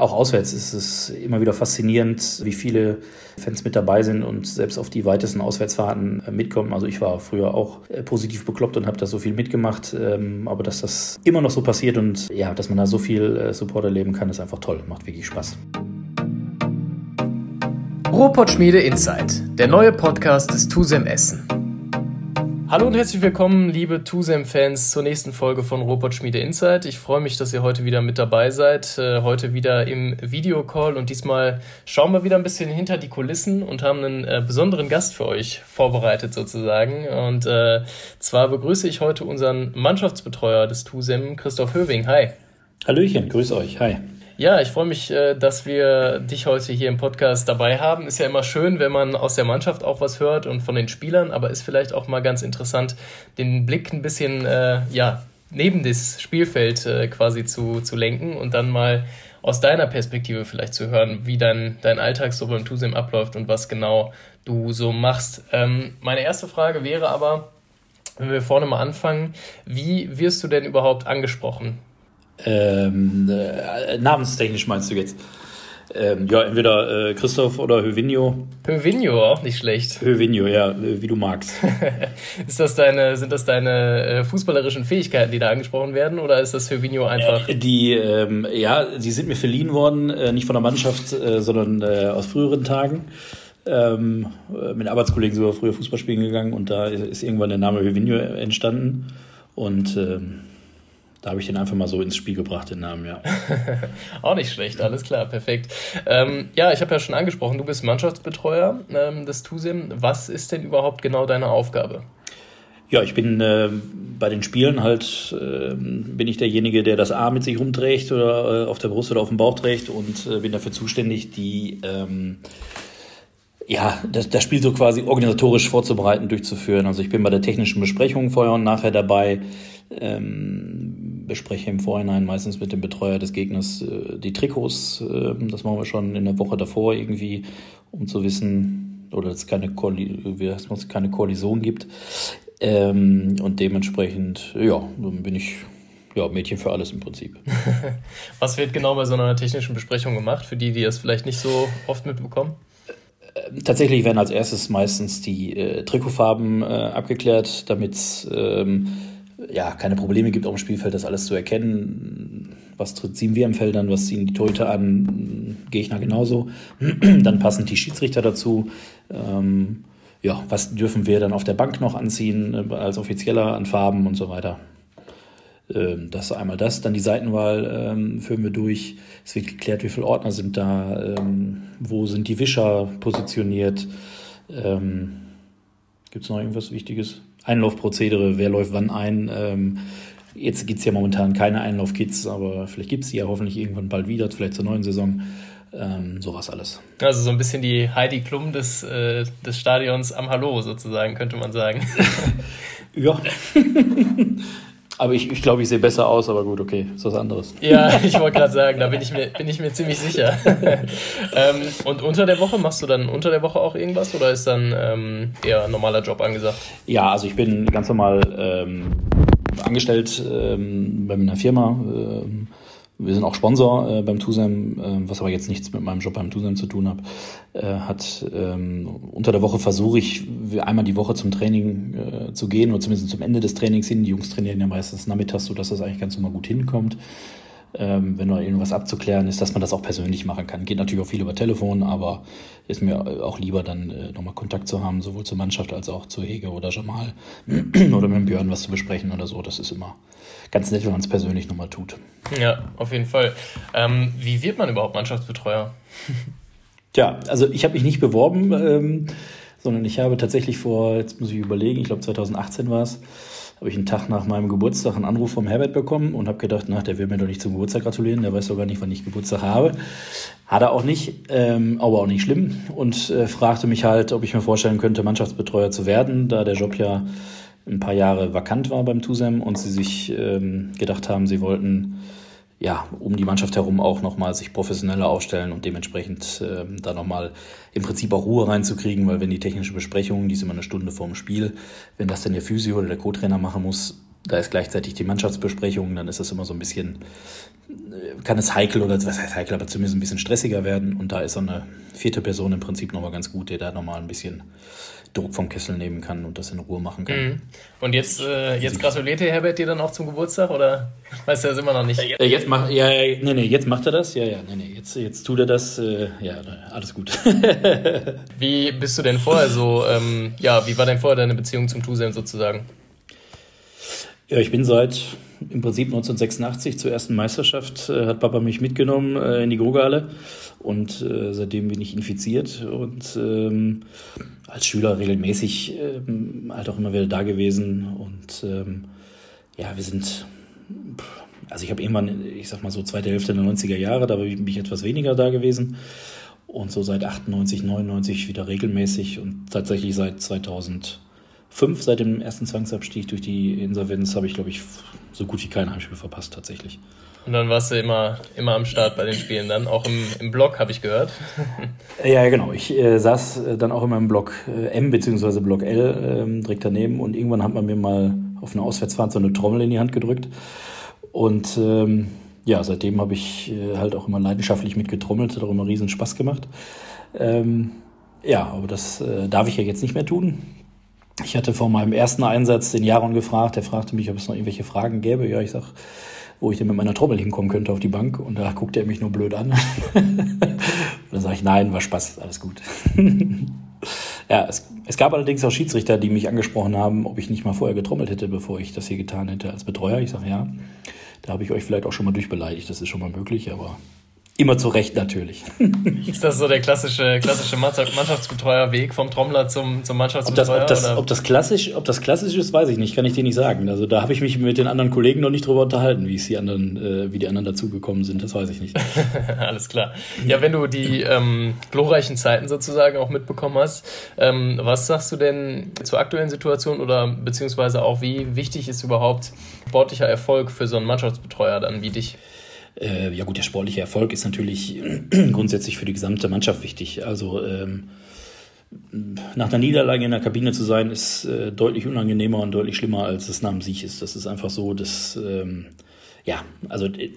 Auch auswärts ist es immer wieder faszinierend, wie viele Fans mit dabei sind und selbst auf die weitesten Auswärtsfahrten äh, mitkommen. Also ich war früher auch äh, positiv bekloppt und habe da so viel mitgemacht. Ähm, aber dass das immer noch so passiert und ja, dass man da so viel äh, Support erleben kann, ist einfach toll. Macht wirklich Spaß. Ruhrpott Schmiede Insight, der neue Podcast des TUSEM Essen. Hallo und herzlich willkommen, liebe TUSEM-Fans, zur nächsten Folge von Robot Schmiede Insight. Ich freue mich, dass ihr heute wieder mit dabei seid. Äh, heute wieder im Videocall und diesmal schauen wir wieder ein bisschen hinter die Kulissen und haben einen äh, besonderen Gast für euch vorbereitet sozusagen. Und äh, zwar begrüße ich heute unseren Mannschaftsbetreuer des TUSEM, Christoph Höwing. Hi. Hallöchen, grüß euch. Hi. Ja, ich freue mich, äh, dass wir dich heute hier im Podcast dabei haben. Ist ja immer schön, wenn man aus der Mannschaft auch was hört und von den Spielern, aber ist vielleicht auch mal ganz interessant, den Blick ein bisschen äh, ja, neben das Spielfeld äh, quasi zu, zu lenken und dann mal aus deiner Perspektive vielleicht zu hören, wie dein, dein Alltag so beim TUSIM abläuft und was genau du so machst. Ähm, meine erste Frage wäre aber, wenn wir vorne mal anfangen, wie wirst du denn überhaupt angesprochen? Ähm, äh, namenstechnisch meinst du jetzt? Ähm, ja, entweder äh, Christoph oder Hövinho. Hövinho, auch nicht schlecht. Hövinho, ja, wie du magst. ist das deine, sind das deine äh, fußballerischen Fähigkeiten, die da angesprochen werden, oder ist das Hövinho einfach? Äh, die, ähm, ja, die sind mir verliehen worden, äh, nicht von der Mannschaft, äh, sondern äh, aus früheren Tagen. Ähm, mit Arbeitskollegen sogar früher Fußball spielen gegangen und da ist irgendwann der Name Hövinho entstanden. Und ähm, da habe ich den einfach mal so ins Spiel gebracht, den Namen, ja. Auch nicht schlecht, alles klar, perfekt. Ähm, ja, ich habe ja schon angesprochen, du bist Mannschaftsbetreuer ähm, des TUSIM. Was ist denn überhaupt genau deine Aufgabe? Ja, ich bin äh, bei den Spielen halt, äh, bin ich derjenige, der das A mit sich rumträgt oder äh, auf der Brust oder auf dem Bauch trägt und äh, bin dafür zuständig, die ähm, ja, das, das Spiel so quasi organisatorisch vorzubereiten, durchzuführen. Also ich bin bei der technischen Besprechung vorher und nachher dabei, ähm, bespreche im Vorhinein meistens mit dem Betreuer des Gegners äh, die Trikots. Äh, das machen wir schon in der Woche davor irgendwie, um zu wissen, oder dass es keine, dass es keine Kollision gibt. Ähm, und dementsprechend, ja, dann bin ich ja, Mädchen für alles im Prinzip. Was wird genau bei so einer technischen Besprechung gemacht, für die, die das vielleicht nicht so oft mitbekommen? Äh, tatsächlich werden als erstes meistens die äh, Trikotfarben äh, abgeklärt, damit ähm, ja, keine Probleme gibt auf dem Spielfeld, das alles zu erkennen. Was ziehen wir im Feld an, was ziehen die Torhüter an, Gegner genauso. dann passen die Schiedsrichter dazu. Ähm, ja, was dürfen wir dann auf der Bank noch anziehen äh, als Offizieller an Farben und so weiter. Ähm, das ist einmal das. Dann die Seitenwahl ähm, führen wir durch. Es wird geklärt, wie viele Ordner sind da, ähm, wo sind die Wischer positioniert. Ähm, Gibt es noch irgendwas Wichtiges? Einlaufprozedere, wer läuft wann ein. Ähm, jetzt gibt es ja momentan keine Einlaufkits, aber vielleicht gibt es die ja hoffentlich irgendwann bald wieder, vielleicht zur neuen Saison. Ähm, sowas alles. Also so ein bisschen die Heidi Klum des, äh, des Stadions am Hallo sozusagen, könnte man sagen. ja. Aber ich, ich glaube, ich sehe besser aus, aber gut, okay, ist was anderes. Ja, ich wollte gerade sagen, da bin ich mir, bin ich mir ziemlich sicher. ähm, und unter der Woche, machst du dann unter der Woche auch irgendwas oder ist dann ähm, eher ein normaler Job angesagt? Ja, also ich bin ganz normal ähm, angestellt ähm, bei einer Firma. Wir sind auch Sponsor äh, beim TUSEM, äh, was aber jetzt nichts mit meinem Job beim TUSEM zu tun hat. Äh, hat ähm, unter der Woche versuche ich einmal die Woche zum Training äh, zu gehen oder zumindest zum Ende des Trainings hin. Die Jungs trainieren ja meistens nachmittags, sodass das eigentlich ganz normal gut hinkommt. Ähm, wenn noch irgendwas abzuklären ist, dass man das auch persönlich machen kann. Geht natürlich auch viel über Telefon, aber ist mir auch lieber dann äh, nochmal Kontakt zu haben, sowohl zur Mannschaft als auch zu Hege oder Jamal oder mit dem Björn was zu besprechen oder so. Das ist immer ganz nett, wenn man es persönlich nochmal tut. Ja, auf jeden Fall. Ähm, wie wird man überhaupt Mannschaftsbetreuer? Tja, also ich habe mich nicht beworben, ähm, sondern ich habe tatsächlich vor, jetzt muss ich überlegen, ich glaube 2018 war es, habe ich einen Tag nach meinem Geburtstag einen Anruf vom Herbert bekommen und habe gedacht, na, der will mir doch nicht zum Geburtstag gratulieren, der weiß doch gar nicht, wann ich Geburtstag habe. Hat er auch nicht, ähm, aber auch nicht schlimm und äh, fragte mich halt, ob ich mir vorstellen könnte, Mannschaftsbetreuer zu werden, da der Job ja ein paar Jahre vakant war beim TUSEM und sie sich ähm, gedacht haben, sie wollten ja um die Mannschaft herum auch nochmal sich professioneller aufstellen und dementsprechend ähm, da nochmal im Prinzip auch Ruhe reinzukriegen, weil wenn die technische Besprechung, die ist immer eine Stunde vorm Spiel, wenn das dann der Physio oder der Co-Trainer machen muss, da ist gleichzeitig die Mannschaftsbesprechung, dann ist das immer so ein bisschen, äh, kann es heikel oder was heißt heikel, aber zumindest ein bisschen stressiger werden. Und da ist so eine vierte Person im Prinzip nochmal ganz gut, der da nochmal ein bisschen Druck vom Kessel nehmen kann und das in Ruhe machen kann. Mhm. Und jetzt, äh, jetzt gratuliert Herbert dir dann auch zum Geburtstag oder weißt du das immer noch nicht? Äh, jetzt macht, ja, ja, nee, nee, jetzt macht er das, ja, ja, nee, nee, jetzt, jetzt tut er das, äh, ja, alles gut. wie bist du denn vorher so, ähm, ja, wie war denn vorher deine Beziehung zum Tusem sozusagen? Ja, ich bin seit im Prinzip 1986 zur ersten Meisterschaft, äh, hat Papa mich mitgenommen äh, in die Grugehalle und äh, seitdem bin ich infiziert und ähm, als Schüler regelmäßig ähm, halt auch immer wieder da gewesen. Und ähm, ja, wir sind, also ich habe irgendwann, ich sag mal so zweite Hälfte der 90er Jahre, da bin ich etwas weniger da gewesen. Und so seit 98, 99 wieder regelmäßig und tatsächlich seit 2000 fünf seit dem ersten Zwangsabstieg durch die Insolvenz habe ich, glaube ich, so gut wie kein Heimspiel verpasst tatsächlich. Und dann warst du immer, immer am Start bei den Spielen, dann auch im, im Blog, habe ich gehört. ja, genau. Ich äh, saß äh, dann auch immer im Block äh, M bzw. Block L äh, direkt daneben und irgendwann hat man mir mal auf einer Auswärtsfahrt so eine Trommel in die Hand gedrückt. Und ähm, ja, seitdem habe ich äh, halt auch immer leidenschaftlich mitgetrommelt, hat auch immer riesen Spaß gemacht. Ähm, ja, aber das äh, darf ich ja jetzt nicht mehr tun. Ich hatte vor meinem ersten Einsatz den Jaron gefragt, der fragte mich, ob es noch irgendwelche Fragen gäbe. Ja, ich sag, wo ich denn mit meiner Trommel hinkommen könnte auf die Bank. Und da guckte er mich nur blöd an. und dann sage ich, nein, war Spaß, alles gut. ja, es, es gab allerdings auch Schiedsrichter, die mich angesprochen haben, ob ich nicht mal vorher getrommelt hätte, bevor ich das hier getan hätte als Betreuer. Ich sage, ja, da habe ich euch vielleicht auch schon mal durchbeleidigt, das ist schon mal möglich, aber Immer zu Recht natürlich. Ist das so der klassische, klassische Mannschaftsbetreuerweg vom Trommler zum, zum Mannschaftsbetreuer? Ob das, ob, das, ob, das klassisch, ob das klassisch ist, weiß ich nicht, kann ich dir nicht sagen. Also da habe ich mich mit den anderen Kollegen noch nicht drüber unterhalten, wie es die anderen, äh, wie die anderen dazugekommen sind, das weiß ich nicht. Alles klar. Ja, wenn du die ähm, glorreichen Zeiten sozusagen auch mitbekommen hast, ähm, was sagst du denn zur aktuellen Situation oder beziehungsweise auch wie wichtig ist überhaupt sportlicher Erfolg für so einen Mannschaftsbetreuer dann wie dich? Äh, ja gut, der sportliche Erfolg ist natürlich grundsätzlich für die gesamte Mannschaft wichtig. Also ähm, nach einer Niederlage in der Kabine zu sein, ist äh, deutlich unangenehmer und deutlich schlimmer, als es nach dem Sieg ist. Das ist einfach so, dass, ähm, ja, also äh,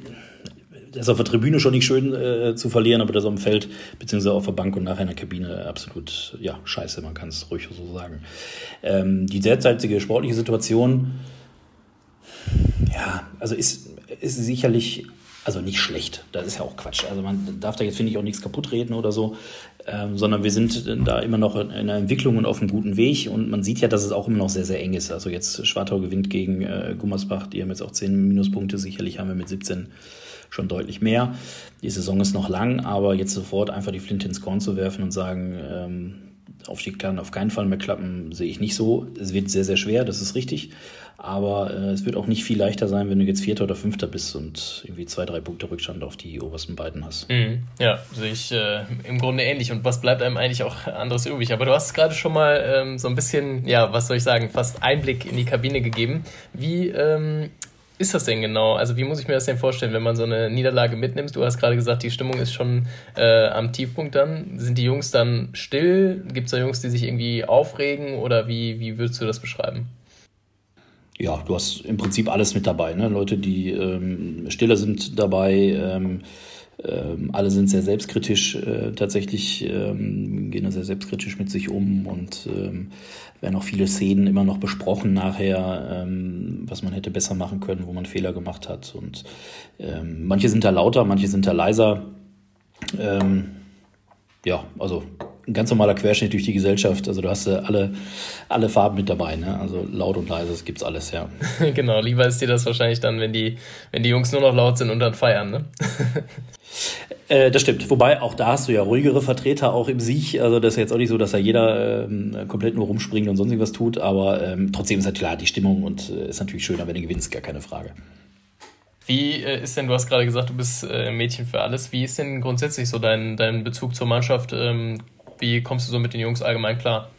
das auf der Tribüne schon nicht schön äh, zu verlieren, aber das auf dem Feld, beziehungsweise auf der Bank und nachher in der Kabine absolut, ja, scheiße, man kann es ruhig so sagen. Ähm, die derzeitige sportliche Situation, ja, also ist, ist sicherlich also nicht schlecht, das ist ja auch Quatsch. Also man darf da jetzt, finde ich, auch nichts kaputt reden oder so, ähm, sondern wir sind da immer noch in einer Entwicklung und auf einem guten Weg und man sieht ja, dass es auch immer noch sehr, sehr eng ist. Also jetzt Schwartau gewinnt gegen äh, Gummersbach, die haben jetzt auch 10 Minuspunkte, sicherlich haben wir mit 17 schon deutlich mehr. Die Saison ist noch lang, aber jetzt sofort einfach die Flinte ins Korn zu werfen und sagen, ähm, Aufstieg kann auf keinen Fall mehr klappen, sehe ich nicht so. Es wird sehr, sehr schwer, das ist richtig. Aber äh, es wird auch nicht viel leichter sein, wenn du jetzt Vierter oder Fünfter bist und irgendwie zwei, drei Punkte Rückstand auf die obersten beiden hast. Mhm. Ja, sehe ich äh, im Grunde ähnlich. Und was bleibt einem eigentlich auch anderes übrig? Aber du hast gerade schon mal ähm, so ein bisschen, ja, was soll ich sagen, fast Einblick in die Kabine gegeben. Wie ähm, ist das denn genau? Also wie muss ich mir das denn vorstellen, wenn man so eine Niederlage mitnimmt? Du hast gerade gesagt, die Stimmung ist schon äh, am Tiefpunkt dann. Sind die Jungs dann still? Gibt es da Jungs, die sich irgendwie aufregen oder wie, wie würdest du das beschreiben? Ja, du hast im Prinzip alles mit dabei. Ne? Leute, die ähm, stiller sind dabei, ähm, ähm, alle sind sehr selbstkritisch äh, tatsächlich, ähm, gehen da sehr selbstkritisch mit sich um und ähm, werden auch viele Szenen immer noch besprochen nachher, ähm, was man hätte besser machen können, wo man Fehler gemacht hat. Und ähm, manche sind da lauter, manche sind da leiser. Ähm, ja, also ein ganz normaler Querschnitt durch die Gesellschaft. Also du hast äh, alle, alle Farben mit dabei, ne? Also laut und leise, das gibt's alles, ja. genau, lieber ist dir das wahrscheinlich dann, wenn die, wenn die Jungs nur noch laut sind und dann feiern, ne? Äh, das stimmt. Wobei auch da hast du ja ruhigere Vertreter auch im Sieg. Also das ist jetzt auch nicht so, dass da jeder ähm, komplett nur rumspringt und sonst was tut. Aber ähm, trotzdem ist halt klar die Stimmung und äh, ist natürlich schöner, wenn du gewinnst, gar keine Frage. Wie äh, ist denn, du hast gerade gesagt, du bist äh, Mädchen für alles. Wie ist denn grundsätzlich so dein, dein Bezug zur Mannschaft? Wie kommst du so mit den Jungs allgemein klar?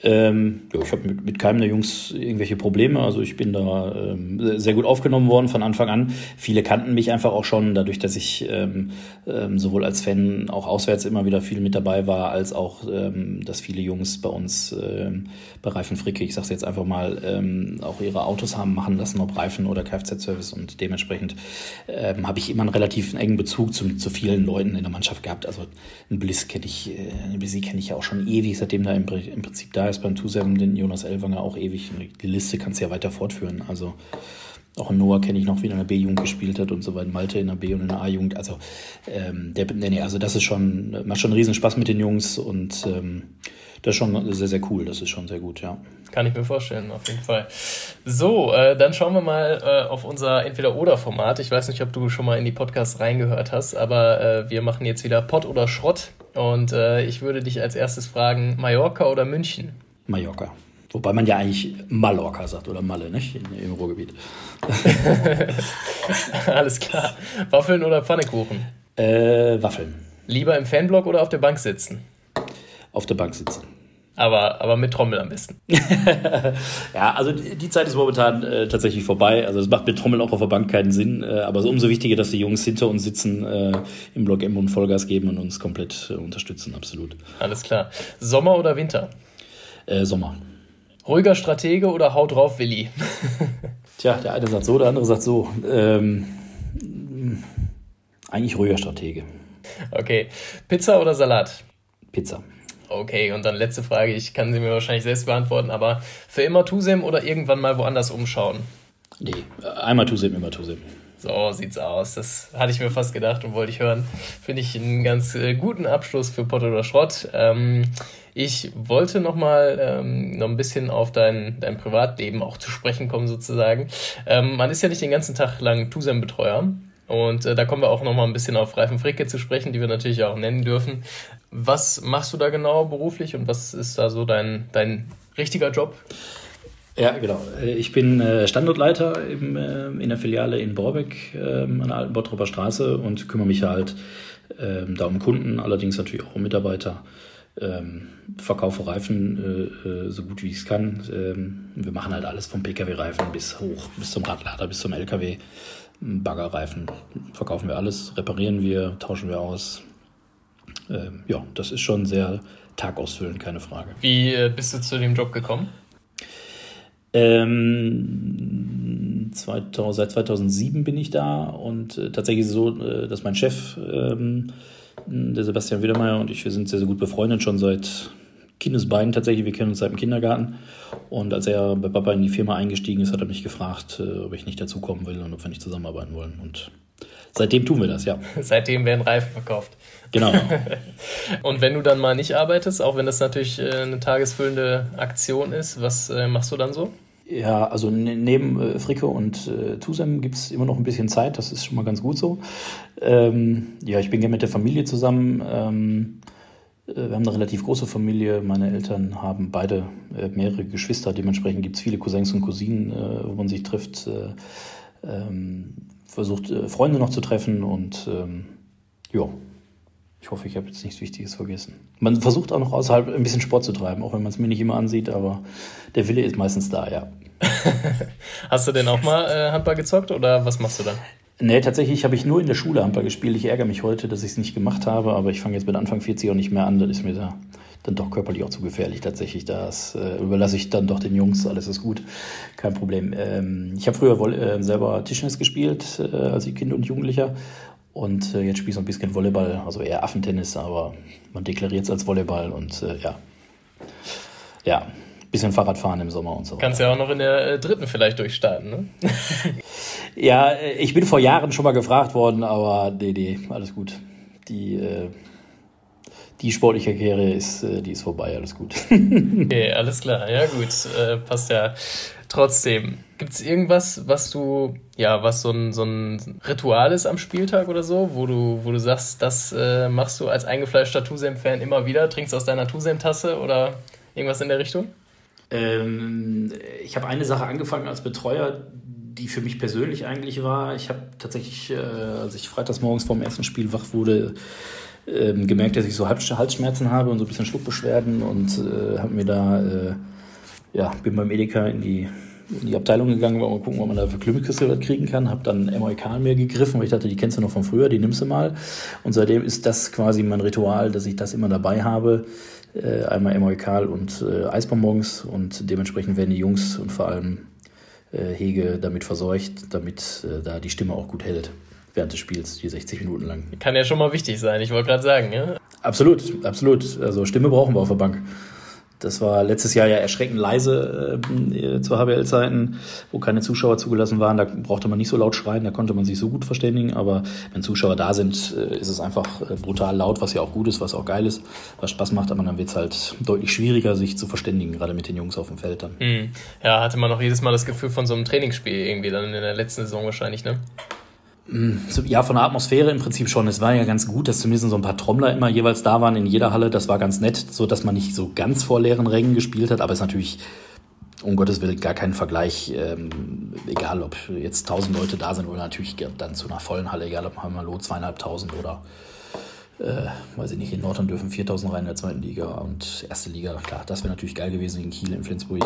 Ähm, ja, ich habe mit, mit keinem der Jungs irgendwelche Probleme. Also ich bin da ähm, sehr gut aufgenommen worden von Anfang an. Viele kannten mich einfach auch schon, dadurch, dass ich ähm, ähm, sowohl als Fan auch auswärts immer wieder viel mit dabei war, als auch, ähm, dass viele Jungs bei uns ähm, bei Reifen Fricke, ich sage jetzt einfach mal, ähm, auch ihre Autos haben machen lassen, ob Reifen oder Kfz-Service und dementsprechend ähm, habe ich immer einen relativ engen Bezug zu, zu vielen Leuten in der Mannschaft gehabt. Also einen Bliss kenne ich, äh, Blissi kenne ich ja auch schon ewig, seitdem da im, im Prinzip da ist beim Tusem, den Jonas Elwanger auch ewig. Die Liste kannst du ja weiter fortführen. Also auch Noah kenne ich noch, wie er in der B-Jugend gespielt hat und so weiter. Malte in der B- und in der A-Jugend. Also, ähm, der, nee, also das ist schon, macht schon riesen Spaß mit den Jungs und ähm, das ist schon sehr, sehr cool. Das ist schon sehr gut, ja. Kann ich mir vorstellen, auf jeden Fall. So, äh, dann schauen wir mal äh, auf unser Entweder-Oder-Format. Ich weiß nicht, ob du schon mal in die Podcasts reingehört hast, aber äh, wir machen jetzt wieder Pott oder Schrott. Und äh, ich würde dich als erstes fragen, Mallorca oder München? Mallorca. Wobei man ja eigentlich Mallorca sagt oder Malle, nicht? In, Im Ruhrgebiet. Alles klar. Waffeln oder Pfannekuchen? Äh, Waffeln. Lieber im Fanblock oder auf der Bank sitzen? Auf der Bank sitzen. Aber, aber mit Trommel am besten. ja, also die Zeit ist momentan äh, tatsächlich vorbei. Also es macht mit Trommel auch auf der Bank keinen Sinn. Äh, aber es ist umso wichtiger, dass die Jungs hinter uns sitzen, äh, im Block M und Vollgas geben und uns komplett äh, unterstützen, absolut. Alles klar. Sommer oder Winter? Äh, Sommer. Ruhiger Stratege oder Haut drauf, Willi? Tja, der eine sagt so, der andere sagt so. Ähm, eigentlich ruhiger Stratege. Okay. Pizza oder Salat? Pizza. Okay, und dann letzte Frage, ich kann sie mir wahrscheinlich selbst beantworten, aber für immer Tusem oder irgendwann mal woanders umschauen? Nee, einmal Tusem, immer Tusem. So sieht's aus. Das hatte ich mir fast gedacht und wollte ich hören. Finde ich einen ganz äh, guten Abschluss für Pott oder Schrott. Ähm, ich wollte noch mal ähm, noch ein bisschen auf dein, dein Privatleben auch zu sprechen kommen sozusagen. Ähm, man ist ja nicht den ganzen Tag lang Tusem-Betreuer. Und äh, da kommen wir auch noch mal ein bisschen auf Reifen Fricke zu sprechen, die wir natürlich auch nennen dürfen. Was machst du da genau beruflich und was ist da so dein, dein richtiger Job? Ja, genau. Ich bin äh, Standortleiter äh, in der Filiale in Borbeck ähm, an der alten Bottroper Straße und kümmere mich halt ähm, da um Kunden, allerdings natürlich auch um Mitarbeiter. Ähm, verkaufe Reifen äh, so gut wie ich es kann. wir machen halt alles vom Pkw-Reifen bis hoch, bis zum Radlader, bis zum LKW. Baggerreifen verkaufen wir alles, reparieren wir, tauschen wir aus. Ja, das ist schon sehr tagausfüllend, keine Frage. Wie äh, bist du zu dem Job gekommen? Ähm, 2000, seit 2007 bin ich da und äh, tatsächlich so, äh, dass mein Chef, ähm, der Sebastian Wiedermeier und ich, wir sind sehr, sehr gut befreundet, schon seit Kindesbeinen tatsächlich. Wir kennen uns seit dem Kindergarten. Und als er bei Papa in die Firma eingestiegen ist, hat er mich gefragt, äh, ob ich nicht dazukommen will und ob wir nicht zusammenarbeiten wollen. Und seitdem tun wir das, ja. Seitdem werden Reifen verkauft. Genau. und wenn du dann mal nicht arbeitest, auch wenn das natürlich äh, eine tagesfüllende Aktion ist, was äh, machst du dann so? Ja, also ne, neben äh, Fricke und äh, Tusem gibt es immer noch ein bisschen Zeit, das ist schon mal ganz gut so. Ähm, ja, ich bin gerne mit der Familie zusammen. Ähm, äh, wir haben eine relativ große Familie. Meine Eltern haben beide äh, mehrere Geschwister. Dementsprechend gibt es viele Cousins und Cousinen, äh, wo man sich trifft. Ähm, versucht, Freunde noch zu treffen und ähm, ja, ich hoffe, ich habe jetzt nichts Wichtiges vergessen. Man versucht auch noch außerhalb ein bisschen Sport zu treiben, auch wenn man es mir nicht immer ansieht, aber der Wille ist meistens da, ja. Hast du denn auch mal äh, Handball gezockt oder was machst du da? Nee, tatsächlich habe ich nur in der Schule Handball gespielt. Ich ärgere mich heute, dass ich es nicht gemacht habe, aber ich fange jetzt mit Anfang 40 auch nicht mehr an. Das ist mir da dann doch körperlich auch zu gefährlich tatsächlich. Das äh, überlasse ich dann doch den Jungs, alles ist gut, kein Problem. Ähm, ich habe früher äh, selber Tischtennis gespielt äh, als Kind und Jugendlicher und äh, jetzt spiele ich so ein bisschen Volleyball, also eher Affentennis, aber man deklariert es als Volleyball und äh, ja. Ja, bisschen Fahrrad fahren im Sommer und so. Kannst ja auch noch in der äh, dritten vielleicht durchstarten, ne? ja, äh, ich bin vor Jahren schon mal gefragt worden, aber nee, nee, alles gut. Die, äh, die sportliche Karriere ist, äh, die ist vorbei, alles gut. okay, alles klar, ja gut, passt ja trotzdem. Gibt es irgendwas, was du, ja, was so ein, so ein Ritual ist am Spieltag oder so, wo du, wo du sagst, das äh, machst du als eingefleischter Tusem-Fan immer wieder, trinkst aus deiner Tusem-Tasse oder irgendwas in der Richtung? Ähm, ich habe eine Sache angefangen als Betreuer, die für mich persönlich eigentlich war. Ich habe tatsächlich, äh, als ich freitags morgens vorm ersten Spiel wach wurde, ähm, gemerkt, dass ich so Halsschmerzen habe und so ein bisschen Schluckbeschwerden und äh, habe mir da, äh, ja, bin beim Edeka in die, in die Abteilung gegangen, mal gucken, ob man da für Klümmelküsse kriegen kann. Habe dann Emoikal mir gegriffen, weil ich dachte, die kennst du noch von früher, die nimmst du mal. Und seitdem ist das quasi mein Ritual, dass ich das immer dabei habe. Äh, einmal Emoikal und äh, Eisbonbons und dementsprechend werden die Jungs und vor allem äh, Hege damit verseucht, damit äh, da die Stimme auch gut hält während des Spiels, die 60 Minuten lang. Kann ja schon mal wichtig sein, ich wollte gerade sagen. Ja? Absolut, absolut. Also Stimme brauchen wir auf der Bank. Das war letztes Jahr ja erschreckend leise äh, zu HBL-Zeiten, wo keine Zuschauer zugelassen waren. Da brauchte man nicht so laut schreien, da konnte man sich so gut verständigen. Aber wenn Zuschauer da sind, äh, ist es einfach äh, brutal laut, was ja auch gut ist, was auch geil ist, was Spaß macht. Aber dann wird es halt deutlich schwieriger, sich zu verständigen, gerade mit den Jungs auf dem Feld dann. Mhm. Ja, hatte man auch jedes Mal das Gefühl von so einem Trainingsspiel irgendwie dann in der letzten Saison wahrscheinlich, ne? Ja, von der Atmosphäre im Prinzip schon. Es war ja ganz gut, dass zumindest so ein paar Trommler immer jeweils da waren in jeder Halle. Das war ganz nett, so dass man nicht so ganz vor leeren Rängen gespielt hat. Aber es ist natürlich um Gottes Willen gar kein Vergleich. Ähm, egal, ob jetzt tausend Leute da sind oder natürlich dann zu einer vollen Halle, egal ob Hammerlo zweieinhalbtausend oder äh, weiß ich nicht, in Nordrhein dürfen 4000 rein in der zweiten Liga und erste Liga, klar, das wäre natürlich geil gewesen, in Kiel, in Flensburg,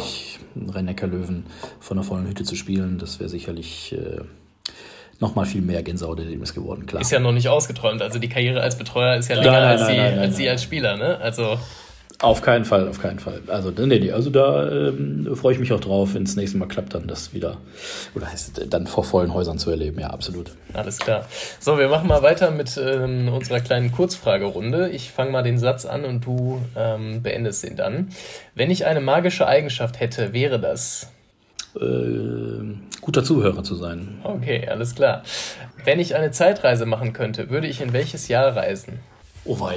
Rhein-Neckar-Löwen von der vollen Hütte zu spielen. Das wäre sicherlich äh, nochmal viel mehr Gänsehaut-Erlebnis geworden, klar. Ist ja noch nicht ausgeträumt. Also die Karriere als Betreuer ist ja länger nein, nein, als, nein, sie, als sie als Spieler, ne? Also. Auf keinen Fall, auf keinen Fall. Also, nee, nee, also da ähm, freue ich mich auch drauf, wenn es nächste Mal klappt, dann das wieder, oder heißt dann vor vollen Häusern zu erleben, ja, absolut. Alles klar. So, wir machen mal weiter mit ähm, unserer kleinen Kurzfragerunde. Ich fange mal den Satz an und du ähm, beendest ihn dann. Wenn ich eine magische Eigenschaft hätte, wäre das? Äh, guter Zuhörer zu sein. Okay, alles klar. Wenn ich eine Zeitreise machen könnte, würde ich in welches Jahr reisen? Oh wei.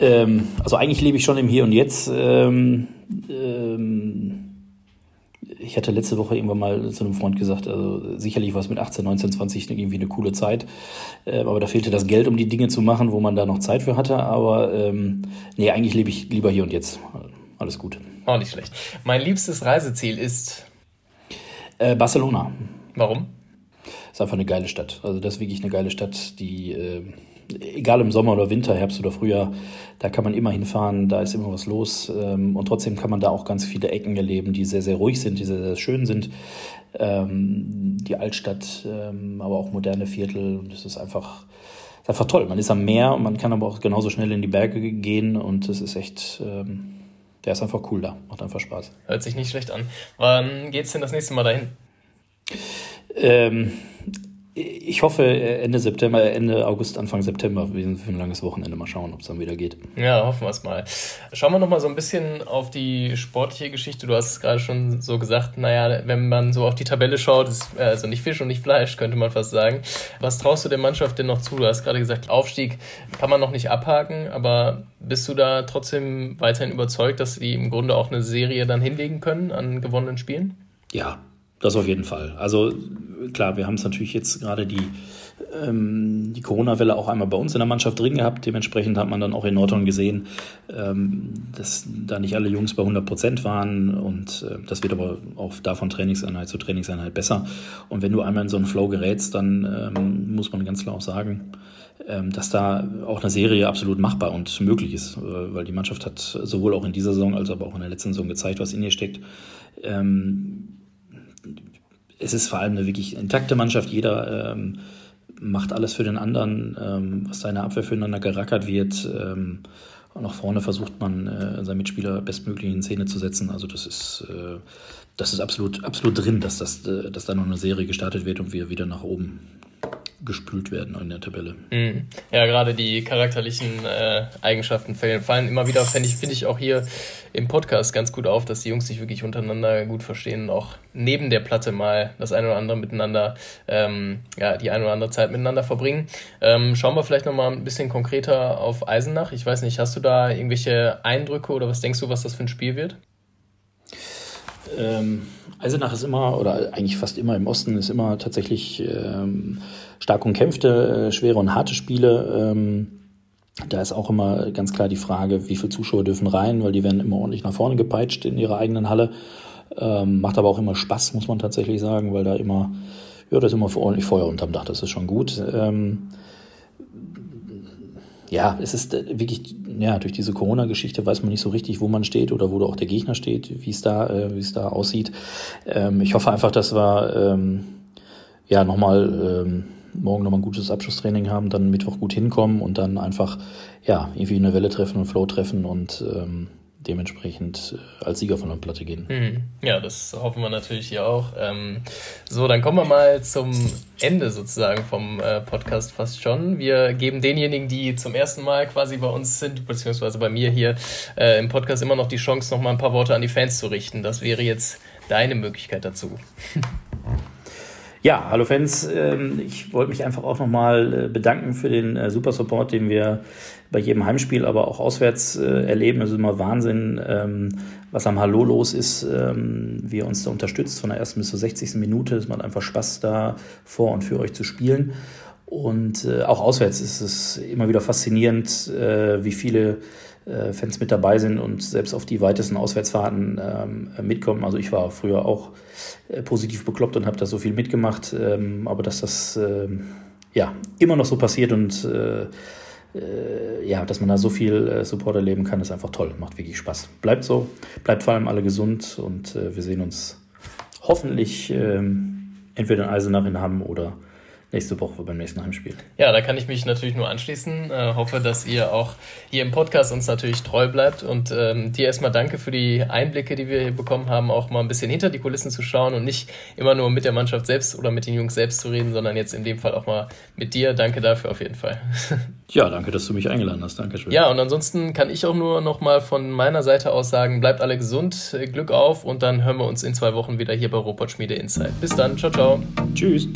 Ähm, also eigentlich lebe ich schon im Hier und Jetzt. Ähm, ähm, ich hatte letzte Woche irgendwann mal zu einem Freund gesagt, also sicherlich war es mit 18, 19, 20 irgendwie eine coole Zeit, äh, aber da fehlte das Geld, um die Dinge zu machen, wo man da noch Zeit für hatte. Aber ähm, nee, eigentlich lebe ich lieber hier und jetzt. Alles gut. Auch nicht schlecht. Mein liebstes Reiseziel ist äh, Barcelona. Warum? Ist einfach eine geile Stadt. Also das ist wirklich eine geile Stadt, die, äh, egal im Sommer oder Winter, Herbst oder Frühjahr, da kann man immer hinfahren, da ist immer was los. Ähm, und trotzdem kann man da auch ganz viele Ecken erleben, die sehr, sehr ruhig sind, die sehr, sehr schön sind. Ähm, die Altstadt, ähm, aber auch moderne Viertel. Und es ist einfach, ist einfach toll. Man ist am Meer man kann aber auch genauso schnell in die Berge gehen und es ist echt ähm, der ist einfach cool da. Macht einfach Spaß. Hört sich nicht schlecht an. Wann geht's denn das nächste Mal dahin? Ähm, ich hoffe Ende September, Ende August, Anfang September. Wir sind für ein langes Wochenende. Mal schauen, ob es dann wieder geht. Ja, hoffen wir es mal. Schauen wir nochmal so ein bisschen auf die sportliche Geschichte. Du hast es gerade schon so gesagt, naja, wenn man so auf die Tabelle schaut, ist also nicht Fisch und nicht Fleisch, könnte man fast sagen. Was traust du der Mannschaft denn noch zu? Du hast gerade gesagt, Aufstieg kann man noch nicht abhaken, aber bist du da trotzdem weiterhin überzeugt, dass sie im Grunde auch eine Serie dann hinlegen können an gewonnenen Spielen? Ja, das auf jeden Fall. Also klar, wir haben es natürlich jetzt gerade die, ähm, die Corona-Welle auch einmal bei uns in der Mannschaft drin gehabt. Dementsprechend hat man dann auch in Nordhorn gesehen, ähm, dass da nicht alle Jungs bei 100 Prozent waren. Und äh, das wird aber auch davon Trainingseinheit zu Trainingseinheit besser. Und wenn du einmal in so einen Flow gerätst, dann ähm, muss man ganz klar auch sagen, ähm, dass da auch eine Serie absolut machbar und möglich ist, äh, weil die Mannschaft hat sowohl auch in dieser Saison als aber auch in der letzten Saison gezeigt, was in ihr steckt. Ähm, es ist vor allem eine wirklich intakte Mannschaft. Jeder ähm, macht alles für den anderen, ähm, was seine Abwehr füreinander gerackert wird. Ähm, und nach vorne versucht man, äh, seinen Mitspieler bestmöglich in Szene zu setzen. Also das ist, äh, das ist absolut, absolut drin, dass, das, äh, dass da noch eine Serie gestartet wird und wir wieder nach oben gespült werden in der Tabelle. Mhm. Ja, gerade die charakterlichen äh, Eigenschaften fallen immer wieder, finde ich, find ich auch hier im Podcast ganz gut auf, dass die Jungs sich wirklich untereinander gut verstehen und auch neben der Platte mal das eine oder andere miteinander, ähm, ja, die eine oder andere Zeit miteinander verbringen. Ähm, schauen wir vielleicht nochmal ein bisschen konkreter auf Eisenach. Ich weiß nicht, hast du da irgendwelche Eindrücke oder was denkst du, was das für ein Spiel wird? Ähm, Eisenach ist immer, oder eigentlich fast immer im Osten, ist immer tatsächlich ähm, stark umkämpfte, äh, schwere und harte Spiele. Ähm, da ist auch immer ganz klar die Frage, wie viele Zuschauer dürfen rein, weil die werden immer ordentlich nach vorne gepeitscht in ihrer eigenen Halle. Ähm, macht aber auch immer Spaß, muss man tatsächlich sagen, weil da immer, ja, da ist immer ordentlich Feuer unterm Dach, das ist schon gut. Ähm, ja, es ist äh, wirklich, ja, durch diese Corona-Geschichte weiß man nicht so richtig, wo man steht oder wo auch der Gegner steht, wie es da, äh, wie es da aussieht. Ähm, ich hoffe einfach, dass wir ähm, ja nochmal ähm, morgen nochmal ein gutes Abschlusstraining haben, dann Mittwoch gut hinkommen und dann einfach ja irgendwie eine Welle treffen und Flow treffen und ähm, dementsprechend äh, als Sieger von der Platte gehen. Mhm. Ja, das hoffen wir natürlich hier auch. Ähm, so, dann kommen wir mal zum Ende sozusagen vom äh, Podcast fast schon. Wir geben denjenigen, die zum ersten Mal quasi bei uns sind, beziehungsweise bei mir hier äh, im Podcast immer noch die Chance, noch mal ein paar Worte an die Fans zu richten. Das wäre jetzt deine Möglichkeit dazu. Ja, hallo Fans. Ähm, ich wollte mich einfach auch nochmal äh, bedanken für den äh, super Support, den wir bei jedem Heimspiel, aber auch auswärts äh, erleben. Es ist immer Wahnsinn, ähm, was am Hallo los ist, ähm, wie ihr uns da unterstützt von der ersten bis zur 60. Minute. Es macht einfach Spaß, da vor und für euch zu spielen. Und auch auswärts ist es immer wieder faszinierend, wie viele Fans mit dabei sind und selbst auf die weitesten Auswärtsfahrten mitkommen. Also ich war früher auch äh, positiv bekloppt und habe da so viel mitgemacht. Ähm, aber dass das äh, ja immer noch so passiert und äh, äh, ja, dass man da so viel äh, Support erleben kann, ist einfach toll. Macht wirklich Spaß. Bleibt so, bleibt vor allem alle gesund und äh, wir sehen uns hoffentlich ähm, entweder in Eisenach in Hamm oder nächste Woche beim nächsten Heimspiel. Ja, da kann ich mich natürlich nur anschließen. Äh, hoffe, dass ihr auch hier im Podcast uns natürlich treu bleibt und ähm, dir erstmal danke für die Einblicke, die wir hier bekommen haben, auch mal ein bisschen hinter die Kulissen zu schauen und nicht immer nur mit der Mannschaft selbst oder mit den Jungs selbst zu reden, sondern jetzt in dem Fall auch mal mit dir. Danke dafür auf jeden Fall. Ja, danke, dass du mich eingeladen hast. Dankeschön. Ja, und ansonsten kann ich auch nur noch mal von meiner Seite aus sagen, bleibt alle gesund, Glück auf und dann hören wir uns in zwei Wochen wieder hier bei Robot Schmiede Insight. Bis dann, ciao, ciao. Tschüss.